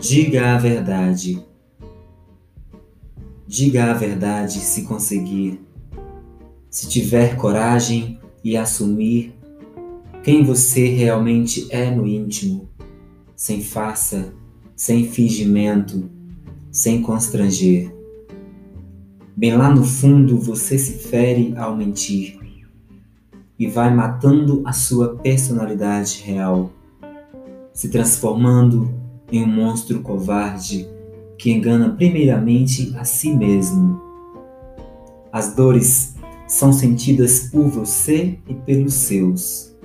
Diga a verdade. Diga a verdade se conseguir. Se tiver coragem e assumir quem você realmente é no íntimo, sem farsa, sem fingimento, sem constranger. Bem lá no fundo você se fere ao mentir e vai matando a sua personalidade real, se transformando em um monstro covarde que engana primeiramente a si mesmo. As dores são sentidas por você e pelos seus.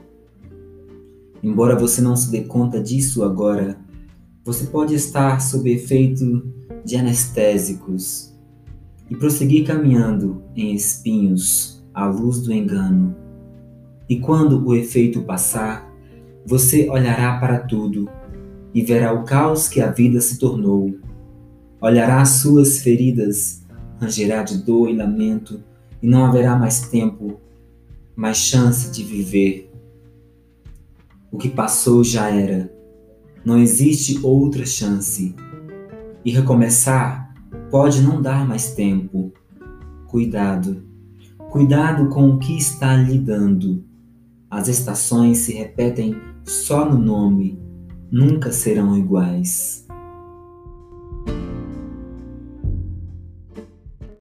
Embora você não se dê conta disso agora, você pode estar sob efeito de anestésicos e prosseguir caminhando em espinhos à luz do engano. E quando o efeito passar, você olhará para tudo e verá o caos que a vida se tornou. Olhará as suas feridas, rangerá de dor e lamento, e não haverá mais tempo, mais chance de viver. O que passou já era. Não existe outra chance. E recomeçar pode não dar mais tempo. Cuidado. Cuidado com o que está lhe dando. As estações se repetem só no nome nunca serão iguais.